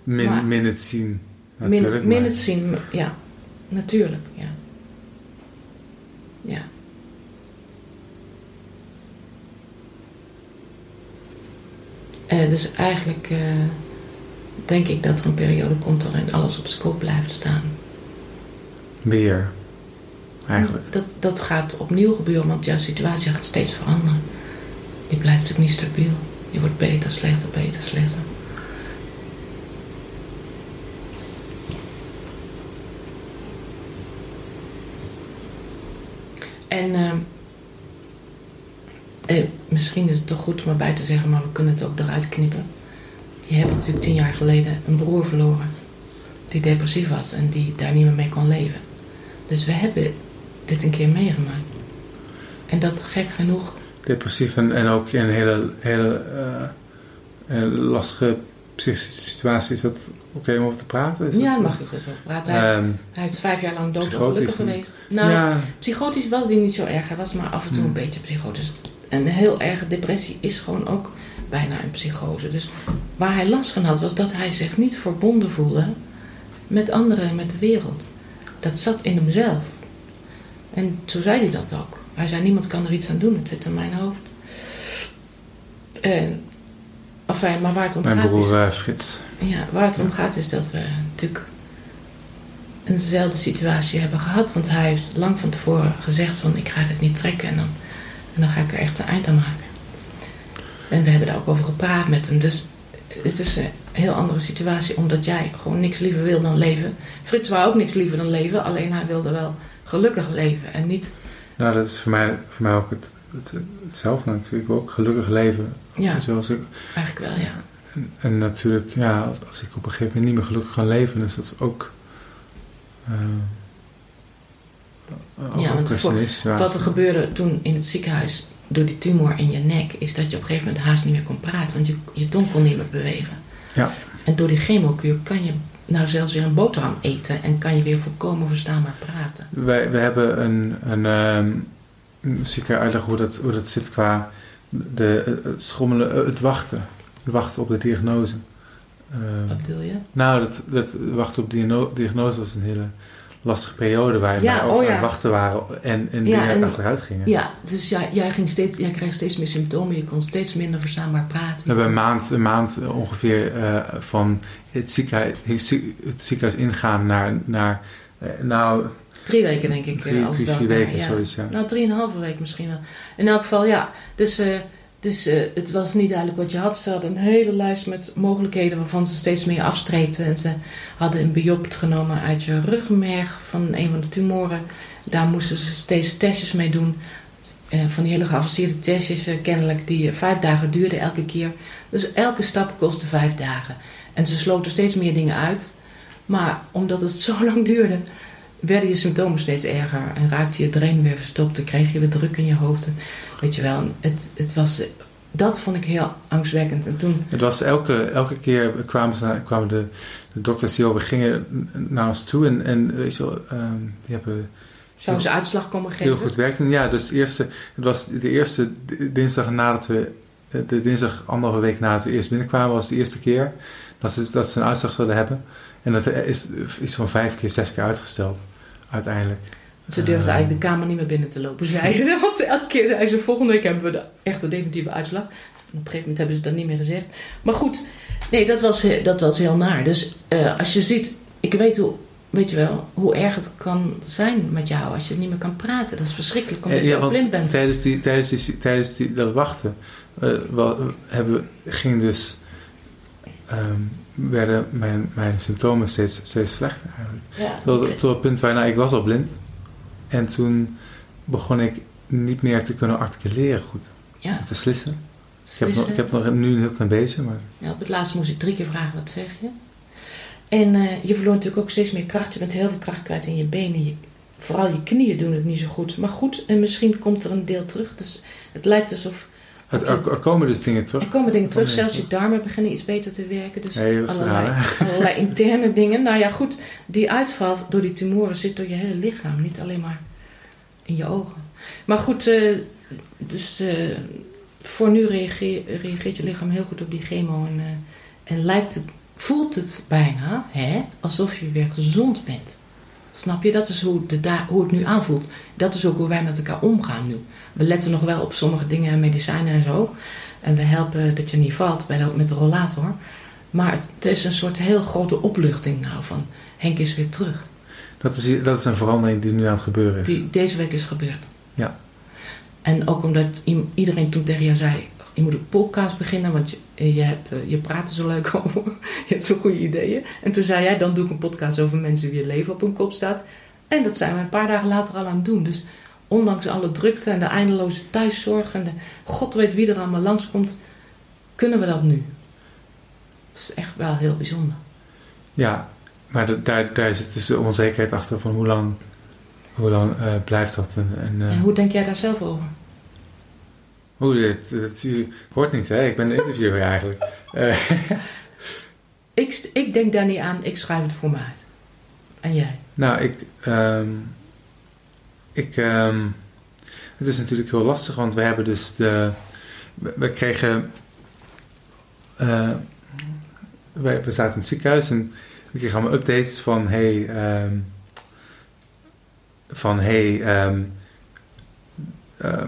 Min, Maar- min het zien. Min, het- min het zien, ja, natuurlijk, ja. Ja. Eh, dus eigenlijk eh, denk ik dat er een periode komt waarin alles op zijn kop blijft staan. Weer. Eigenlijk. Dat, dat gaat opnieuw gebeuren, want jouw situatie gaat steeds veranderen. Die blijft natuurlijk niet stabiel. Je wordt beter, slechter, beter, slechter. En ehm, eh, misschien is het toch goed om erbij te zeggen, maar we kunnen het ook eruit knippen. Je hebt natuurlijk tien jaar geleden een broer verloren die depressief was en die daar niet meer mee kon leven. Dus we hebben dit een keer meegemaakt. En dat gek genoeg, Depressief en, en ook in een hele, hele eh, eh, lastige psychische situatie. Is dat oké om over te praten? Is ja, dat, mag je dus over praten. Hij, Ehm, hij is vijf jaar lang doodongelukkig en- geweest. Nou, ja, psychotisch was die niet zo erg. Hij was maar af en toe Hmm. een beetje psychotisch. Een heel erge depressie is gewoon ook bijna een psychose. Dus waar hij last van had, was dat hij zich niet verbonden voelde met anderen en met de wereld. Dat zat in hemzelf. En zo zei hij dat ook. Hij zei, niemand kan er iets aan doen. Het zit in mijn hoofd. En, enfin, maar waar het om mijn gaat is... broer eh, Frits. Ja, waar het om gaat is dat we natuurlijk eenzelfde situatie hebben gehad. Want hij heeft lang van tevoren gezegd van ik ga dit niet trekken en dan, en dan ga ik er echt een eind aan maken. En we hebben daar ook over gepraat met hem. Dus het is een heel andere situatie omdat jij gewoon niks liever wil dan leven. Frits wou ook niks liever dan leven, alleen hij wilde wel gelukkig leven en niet... Nou, dat is voor mij, voor mij ook het, het, hetzelfde natuurlijk. Ook gelukkig leven. Ja, Zoals ik, eigenlijk wel, ja. en, en natuurlijk, ja, als, als ik op een gegeven moment niet meer gelukkig kan leven, dan is dat ook... ook Ja, want voor-. Wat er gebeurde toen in het ziekenhuis door die tumor in je nek, is dat je op een gegeven moment haast niet meer kon praten, want je, je tong kon niet meer bewegen. Ja. En door die chemokuur kan je nou zelfs weer een boterham eten en kan je weer volkomen verstaanbaar praten. Wij, we hebben een, een, ehm, misschien kan je uitleggen hoe dat, hoe dat zit qua de, het schommelen, eh, het wachten. Het wachten op de diagnose. Ehm, Wat bedoel je? nou, dat, dat wachten op diagno- diagnose was een hele lastige periode waar Ja, wij ook oh aan ja. het wachten waren en, en Ja, dingen en- achteruit gingen. Ja, dus jij, jij, ging steeds, jij kreeg steeds meer symptomen, je kon steeds minder verstaanbaar praten. We hebben een maand, een maand ongeveer eh, van het ziekenhuis, het zie- het ziekenhuis ingaan naar, naar eh, nou, Drie weken denk ik. eh, drie, als drie, vier weken, ja. zoiets. Ja. Nou, drieënhalve week misschien wel. In elk geval, ja. Dus, eh, dus het was niet duidelijk wat je had. Ze hadden een hele lijst met mogelijkheden waarvan ze steeds meer afstreepten. En ze hadden een biopt genomen uit je ruggenmerg van een van de tumoren. Daar moesten ze steeds testjes mee doen. Eh, van die hele geavanceerde testjes eh, kennelijk die eh, vijf dagen duurden elke keer. Dus elke stap kostte vijf dagen. En ze sloten steeds meer dingen uit. Maar omdat het zo lang duurde, werden je symptomen steeds erger. En raakte je drain weer verstopt. Dan kreeg je weer druk in je hoofd. Weet je wel, het, het was, dat vond ik heel angstwekkend. En toen, Het was elke, elke keer kwamen, kwamen de, de dokters die over gingen naar ons toe en, en weet je wel, ehm, die hebben zou ze uitslag komen geven. heel goed werkt. En ja, dus de eerste, het was de eerste dinsdag nadat we, de dinsdag anderhalve week nadat we eerst binnenkwamen, was de eerste keer dat ze, dat ze een uitslag zouden hebben. En dat is iets van vijf keer, zes keer uitgesteld, uiteindelijk. Ze durfde Eh, eigenlijk de kamer niet meer binnen te lopen, zei ze. Want elke keer zei ze, volgende week hebben we de echte definitieve uitslag. Op een gegeven moment hebben ze dat niet meer gezegd. Maar goed, nee, dat was, eh, dat was heel naar. Dus eh, als je ziet, ik weet hoe, weet je wel, hoe erg het kan zijn met jou als je niet meer kan praten. Dat is verschrikkelijk, omdat je ja, blind bent. Tijdens, die, tijdens, die, tijdens die, dat wachten wel, hebben, ging dus, ehm, werden mijn, mijn symptomen steeds, steeds slechter eigenlijk. Ja, Tot, tot het punt waar nou, ik was al blind. En toen begon ik niet meer te kunnen articuleren goed. ja. Te slissen. Ik heb, nog, slissen. ik heb nog nu een heel klein beetje, maar... Ja, op het laatst moest ik drie keer vragen, wat zeg je? En eh, je verloor natuurlijk ook steeds meer kracht. Je bent heel veel kracht kwijt in je benen. Je, vooral je knieën doen het niet zo goed. Maar goed, en misschien komt er een deel terug. Dus het lijkt alsof... Het, er, er komen dus dingen terug. Er komen dingen terug. Zelfs je darmen beginnen iets beter te werken. Dus allerlei, raar, allerlei interne dingen. Nou ja, goed. Die uitval door die tumoren zit door je hele lichaam. Niet alleen maar in je ogen. Maar goed, eh, dus eh, voor nu reageer- reageert je lichaam heel goed op die chemo. En, en lijkt het, voelt het bijna hè, alsof je weer gezond bent. Snap je? Dat is hoe, de, hoe het nu aanvoelt. Dat is ook hoe wij met elkaar omgaan nu. We letten nog wel op sommige dingen en medicijnen en zo. En we helpen dat je niet valt bij de, met de rollator. Maar het is een soort heel grote opluchting nou van Henk is weer terug. Dat is, dat is een verandering die nu aan het gebeuren is. Die deze week is gebeurd. Ja. En ook omdat iedereen toen tegen jou zei: je moet een podcast beginnen, want je, je, hebt, eh, je praat er zo leuk over. je hebt zo goede ideeën. En toen zei jij: dan doe ik een podcast over mensen wie je leven op hun kop staat. En dat zijn we een paar dagen later al aan het doen. Dus ondanks alle drukte en de eindeloze thuiszorg en de god weet wie er allemaal langskomt, kunnen we dat nu. Dat is echt wel heel bijzonder. Ja, maar da- daar, daar zit dus de onzekerheid achter van hoe lang, hoe lang eh, blijft dat. En, en, eh, En hoe denk jij daar zelf over? Oeh, dit, u hoort niet, hè? Ik ben de interviewer eigenlijk. Eh, Ik, ik denk daar niet aan, ik schrijf het voor me uit. En jij? nou, ik. ehm, ik ehm, het is natuurlijk heel lastig, want we hebben dus de. We, we kregen. eh, we, we zaten in het ziekenhuis en we kregen allemaal updates van: hey. ehm, van hey. eh,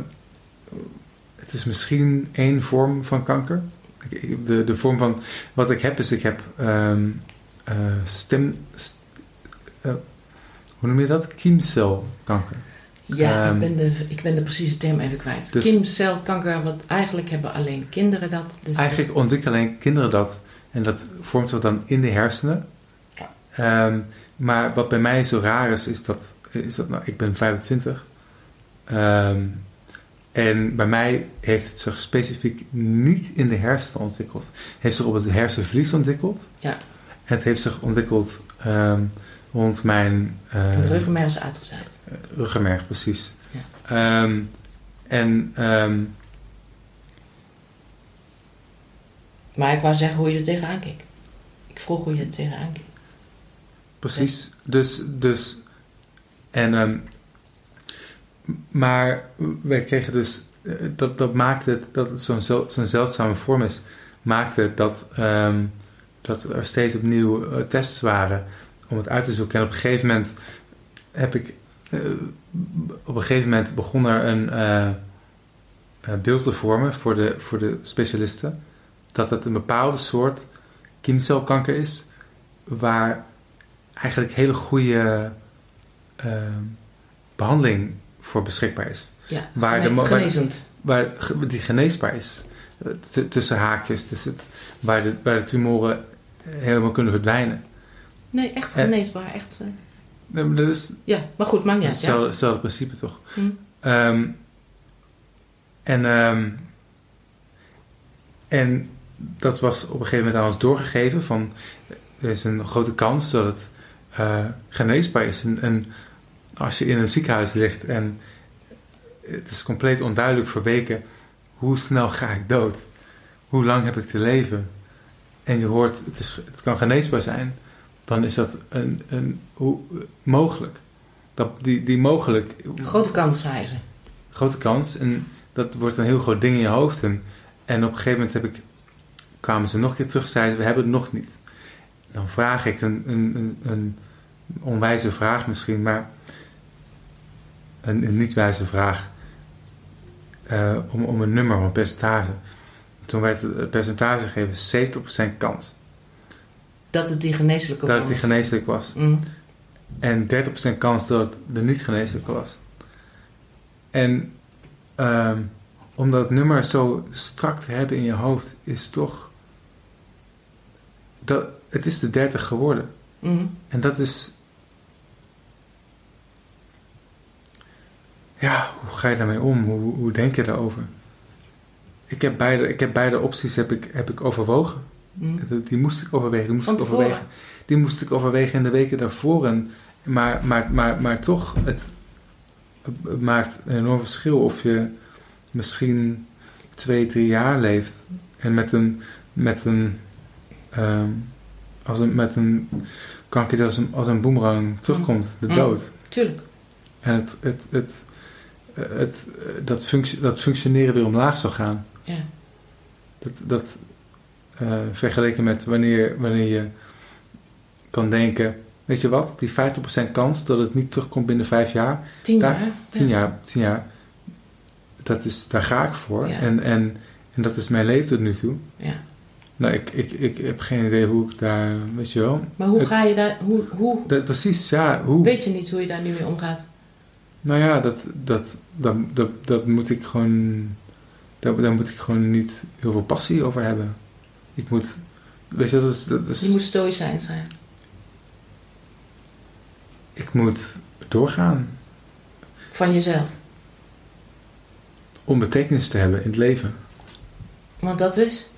het is misschien één vorm van kanker. De, de vorm van wat ik heb is, ik heb ehm, eh, stem. st- eh, hoe noem je dat? Kiemcelkanker. Ja, Ehm, ik, ben de, ik ben de precieze term even kwijt. dus- Kimcelkanker, want eigenlijk hebben alleen kinderen dat. Dus Eigenlijk ontwikkelen alleen kinderen dat en dat vormt zich dan in de hersenen. Ja. Ehm, maar wat bij mij zo raar is, is dat, is dat nou, ik ben 25. Ehm, en bij mij heeft het zich specifiek niet in de hersenen ontwikkeld. Het heeft zich op het hersenvlies ontwikkeld. Ja. En het heeft zich ontwikkeld ehm, rond mijn... eh, de ruggenmerg is uitgezaaid. Ruggenmerg, precies. Ja. Ehm, en ehm, Maar ik wou zeggen hoe je er tegenaan keek. Ik vroeg hoe je er tegenaan keek. precies. Dus, dus. En. Maar wij kregen dus. eh, Dat, dat maakte dat het zo'n zo'n zeldzame vorm is, maakte dat, ehm, dat er steeds opnieuw eh, tests waren om het uit te zoeken. En op een gegeven moment heb ik. eh, op een gegeven moment begon er een beeld te vormen voor de, voor de specialisten. Dat het een bepaalde soort kiemcelkanker is, waar eigenlijk hele goede eh, behandeling voor beschikbaar is. Ja, Waar de gene- genezend. Waar, die geneesbaar is. Tussen haakjes, dus het, waar, de, waar de tumoren helemaal kunnen verdwijnen. Nee, echt geneesbaar. Echt, eh, Dat is ja, maar goed, maakt niet uit. Ja. hetzelfde, hetzelfde principe toch? Hm. Ehm, en, ehm, en dat was op een gegeven moment aan ons doorgegeven van er is een grote kans dat het eh, geneesbaar is. En, en als je in een ziekenhuis ligt en het is compleet onduidelijk voor weken hoe snel ga ik dood? Hoe lang heb ik te leven? En je hoort het, is, het kan geneesbaar zijn, dan is dat een, een, hoe, mogelijk. Dat, die, die mogelijk Grote kans, zei ze. grote kans. En dat wordt een heel groot ding in je hoofd. En, en op een gegeven moment heb ik, kwamen ze nog een keer terug zeiden we hebben het nog niet. Dan vraag ik een, een, een, een onwijze vraag misschien, maar een, een niet-wijze vraag eh, om, om een nummer, om een percentage. Toen werd het percentage gegeven 70% kans Dat het die geneeslijke dat vorm het die geneeslijk was. Mm. En 30% kans dat het de niet geneeslijke was. En ehm, om dat nummer zo strak te hebben in je hoofd, is toch. Dat, het is de 30 geworden. Mm. En dat is. Ja, hoe ga je daarmee om? Hoe, hoe denk je daarover? Ik heb beide, ik heb beide opties heb ik, heb ik overwogen. Mm. Die moest ik overwegen. Die moest ik overwegen. Die moest ik overwegen in de weken daarvoor. En, maar, maar, maar, maar toch, het, het maakt een enorm verschil of je misschien twee, drie jaar leeft. En met een, met een, ehm, als een, met een kanker als een, als een boemerang terugkomt, de Mm. dood. Tuurlijk. En het, het, het, het, eh, dat, functie, dat functioneren weer omlaag zou gaan. Ja. Dat, dat eh, vergeleken met wanneer, wanneer je kan denken, weet je wat, die 50% kans dat het niet terugkomt binnen vijf jaar, Tien Daar- jaar. tien Ja. jaar, tien jaar, dat is, daar ga ik voor. Ja. En, en, en dat is mijn leven tot nu toe. Ja. Nou, ik, ik, ik heb geen idee hoe ik daar, weet je wel. Maar hoe Het- ga je daar, hoe, hoe Dat, precies, ja, hoe? weet je niet hoe je daar nu mee omgaat? Nou ja, dat, dat, dat, dat, dat moet ik gewoon. Daar, daar moet ik gewoon niet heel veel passie over hebben. Ik moet. Weet je, dat is. Dat is Je moet stoïcijn zijn. Ik moet doorgaan Van jezelf. om betekenis te hebben in het leven. Want dat is,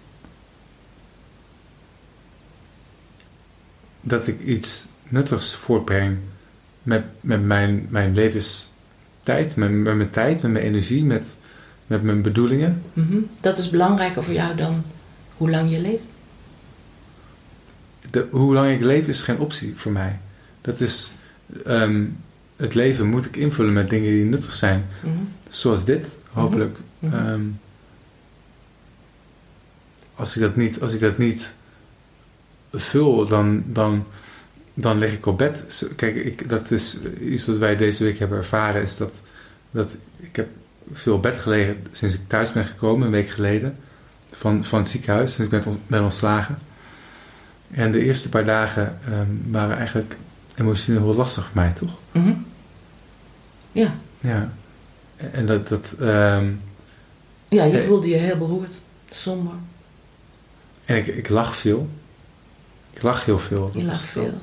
Dat ik iets nuttigs voortbreng met, met mijn, mijn levenstijd, met, met mijn tijd, met mijn energie, met, met mijn bedoelingen. mhm, dat is belangrijker voor jou dan hoe lang je leeft. De, hoe lang ik leef is geen optie voor mij. Dat is. ehm, het leven moet ik invullen met dingen die nuttig zijn. Mhm, Zoals dit, hopelijk. mhm. Ehm, als, ik dat niet, als ik dat niet vul, dan, dan, dan lig ik op bed. Kijk, ik, dat is iets wat wij deze week hebben ervaren. Is dat, dat ik heb veel op bed gelegen sinds ik thuis ben gekomen, een week geleden. Van, van het ziekenhuis, sinds ik ben, ben ontslagen. En de eerste paar dagen ehm, waren eigenlijk emotioneel heel lastig voor mij, toch? Mhm. Ja. Ja. En dat... dat ehm, ja, je Eh. voelde je heel beroerd, somber. En ik, ik lach veel. Ik lach heel veel. Je Dat lag is wel- veel.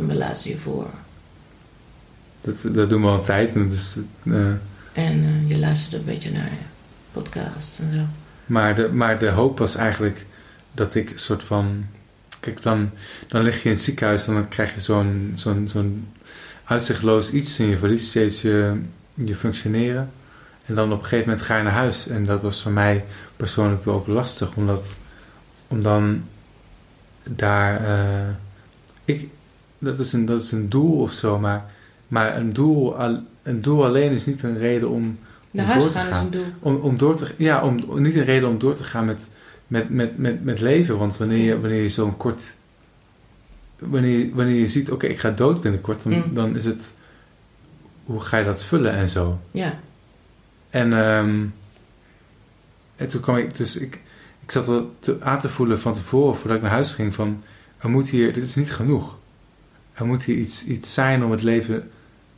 En we lazen je voor. Dat, dat doen we al een tijd. En is, eh, En eh, je luisterde een beetje naar podcasts en zo. maar, de, maar de hoop was eigenlijk dat ik een soort van... Kijk, dan, dan lig je in het ziekenhuis en dan krijg je zo'n zo'n zo'n uitzichtloos iets en je verliest steeds je, je functioneren. En dan op een gegeven moment ga je naar huis. En dat was voor mij persoonlijk wel ook lastig, omdat om dan daar... eh, ik, dat, is een, dat is een doel of zo, maar, maar een, doel, al- een doel alleen is niet een reden om Naar Om huis door te gaan is een doel. om, om door te ja, om niet een reden om door te gaan met, met, met, met, met leven. Want wanneer je, wanneer je zo'n kort. Wanneer, je- wanneer je ziet, oké, ik ga dood binnenkort, dan, Mm. dan is het. Hoe ga je dat vullen en zo? Ja. En, ehm, en toen kwam ik, dus ik, ik zat al te, aan te voelen van tevoren, voordat ik naar huis ging, van er moet hier, dit is niet genoeg. Er moet hier iets, iets zijn om het leven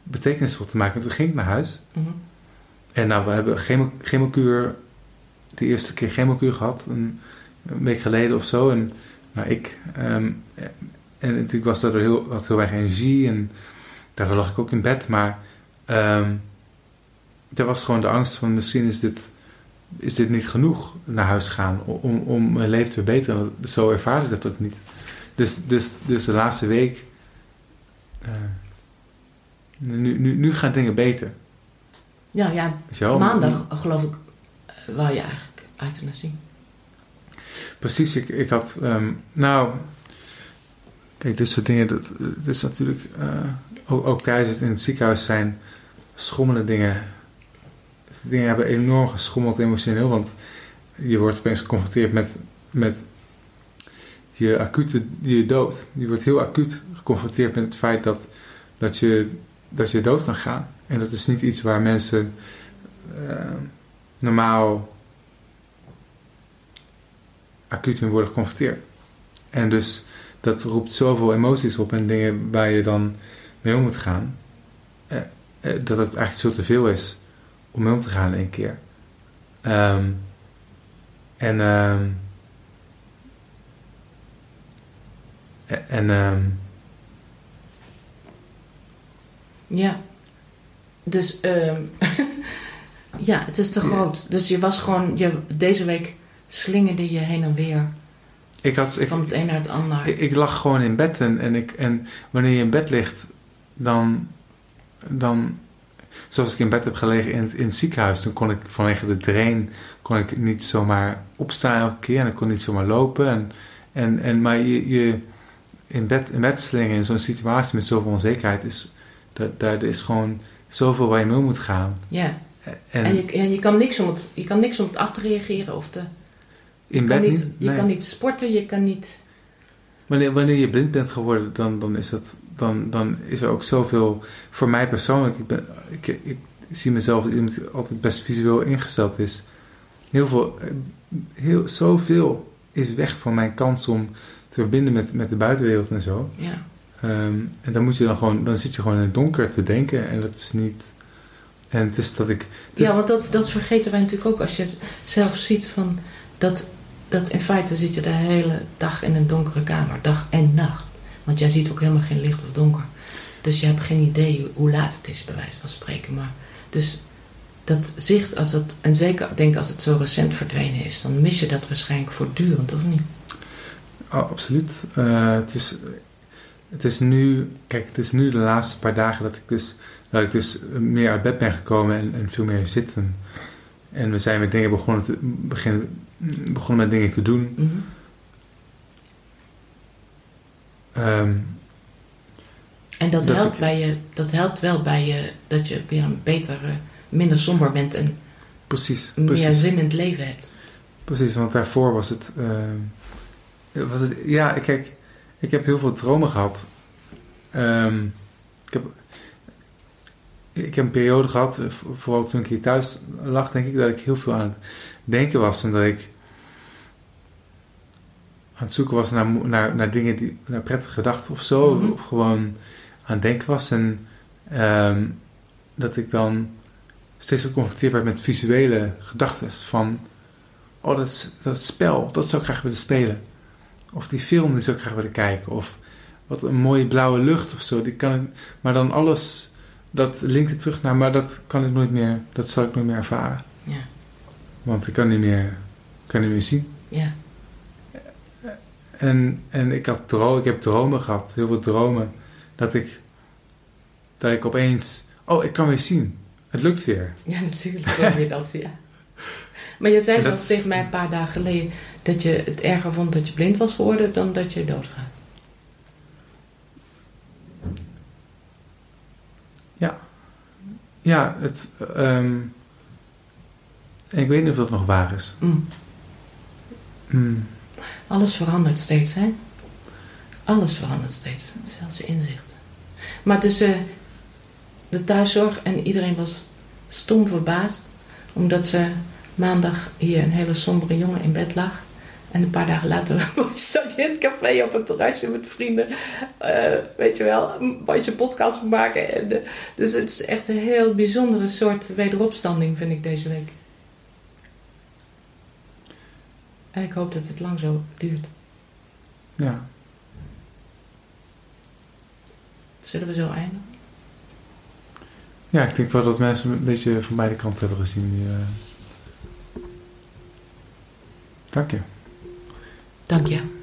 betekenisvol te maken. En toen ging ik naar huis. Mhm. En nou, we hebben chemo, chemokuur, de eerste keer chemokuur gehad, een, een week geleden of zo. En nou, ik, ehm, en natuurlijk was dat er heel, had heel erg energie en daardoor lag ik ook in bed. Maar ehm er was gewoon de angst van misschien is dit, is dit niet genoeg naar huis gaan om, om mijn leven te verbeteren. Zo ervaarde ik dat ook niet. Dus, dus, dus de laatste week, eh, nu, nu, nu gaan dingen beter. Ja, ja. Maandag, geloof ik, eh, wou je eigenlijk euthanasie. Precies, ik, ik had. ehm, nou, kijk, dit soort dingen, dat, is natuurlijk. eh, ook, ook tijdens het in het ziekenhuis zijn schommelen dingen. Dus die dingen hebben enorm geschommeld emotioneel, want je wordt opeens geconfronteerd met, met je acute je dood. Je wordt heel acuut geconfronteerd met het feit dat, dat, je, dat je dood kan gaan. En dat is niet iets waar mensen eh, normaal acuut mee worden geconfronteerd. En dus dat roept zoveel emoties op en dingen waar je dan mee om moet gaan. eh, eh, dat het eigenlijk zo te veel is om mee om te gaan in één keer. Ehm, en ehm, eh, en ehm, Ja. Dus, ehm, ja, het is te Ja. groot. Dus je was gewoon, je, deze week slingerde je heen en weer ik, had, ik, van het een naar het ander. ik, ik lag gewoon in bed en, en, ik, en wanneer je in bed ligt, dan, dan zoals ik in bed heb gelegen in het, in het ziekenhuis, toen kon ik vanwege de drain kon ik niet zomaar opstaan elke keer en ik kon niet zomaar lopen. En, en, en, maar je, je in, bed, in bed slingen in zo'n situatie met zoveel onzekerheid is, dat, daar is gewoon zoveel waar je mee moet gaan. Ja. En, En, je, en je, kan niks om het, je kan niks om het af te reageren of te... Je, in kan bed niet, niet? je Nee. kan niet sporten, je kan niet... Wanneer, wanneer je blind bent geworden, dan, dan, is dat, dan, dan is er ook zoveel... Voor mij persoonlijk, ik, ben, ik, ik zie mezelf als iemand die altijd best visueel ingesteld is. Heel veel, eh, heel, zoveel is weg van mijn kans om te verbinden met, met de buitenwereld en zo. Ja. Ehm, en dan moet je dan gewoon, dan zit je gewoon in het donker te denken en dat is niet. En het is dat ik. is- Ja, want dat, dat vergeten wij natuurlijk ook als je zelf ziet van dat, dat in feite zit je de hele dag in een donkere kamer, dag en nacht. Want jij ziet ook helemaal geen licht of donker. Dus je hebt geen idee hoe laat het is, bij wijze van spreken. Maar dus dat zicht, als dat, en zeker denk als het zo recent verdwenen is, dan mis je dat waarschijnlijk voortdurend, of niet? Oh, absoluut. Eh, het, is, het is nu, kijk, het is nu de laatste paar dagen dat ik dus, dat ik dus meer uit bed ben gekomen en, en veel meer zitten. En we zijn met dingen begonnen, te, beginnen, begonnen met dingen te doen. Mhm. Ehm, En dat, Dat helpt ik- bij je, dat helpt wel bij je dat je weer een beter, minder somber bent en precies, meer precies. zin in het leven hebt. Precies, want daarvoor was het, ehm, was het. Ja, kijk, ik heb heel veel dromen gehad. Ehm, ik, heb, ik heb een periode gehad, eh, vo- vooral toen ik hier thuis lag, denk ik, dat ik heel veel aan het denken was. En dat ik aan het zoeken was naar, naar, naar dingen, die, naar prettige gedachten of zo. Mhm. Of gewoon aan het denken was. En ehm, dat ik dan steeds geconfronteerd werd met visuele gedachten. Van, oh, dat, is, dat spel, dat zou ik graag willen spelen. Of die film, die zou ik graag willen kijken. Of wat een mooie blauwe lucht of zo. Die kan ik, maar dan alles, dat linkt het terug naar, maar dat kan ik nooit meer, dat zal ik nooit meer ervaren. Ja, Want ik kan niet meer, kan niet meer zien. ja. En, en ik, had dro ik heb dromen gehad, heel veel dromen, dat ik, dat ik opeens, oh, ik kan weer zien. Het lukt weer. Ja, natuurlijk je dat, ja. Maar je zei dat tegen mij een paar dagen geleden dat je het erger vond dat je blind was geworden dan dat je doodgaat. Ja, het, ehm, en ik weet niet of dat nog waar is. Mm. Hmm. Alles verandert steeds, hè? Alles verandert steeds, zelfs je inzichten. Maar tussen de thuiszorg en iedereen was stom verbaasd, omdat ze maandag hier een hele sombere jongen in bed lag. En een paar dagen later zat je in het café op het terrasje met vrienden. eh, weet je wel, een beetje podcast maken. En, eh, dus het is echt een heel bijzondere soort wederopstanding, vind ik deze week. En ik hoop dat het lang zo duurt. Ja. Zullen we zo eindigen? ja, ik denk wel dat mensen een beetje van beide kanten hebben gezien. Die, eh. Dank je. Dank je.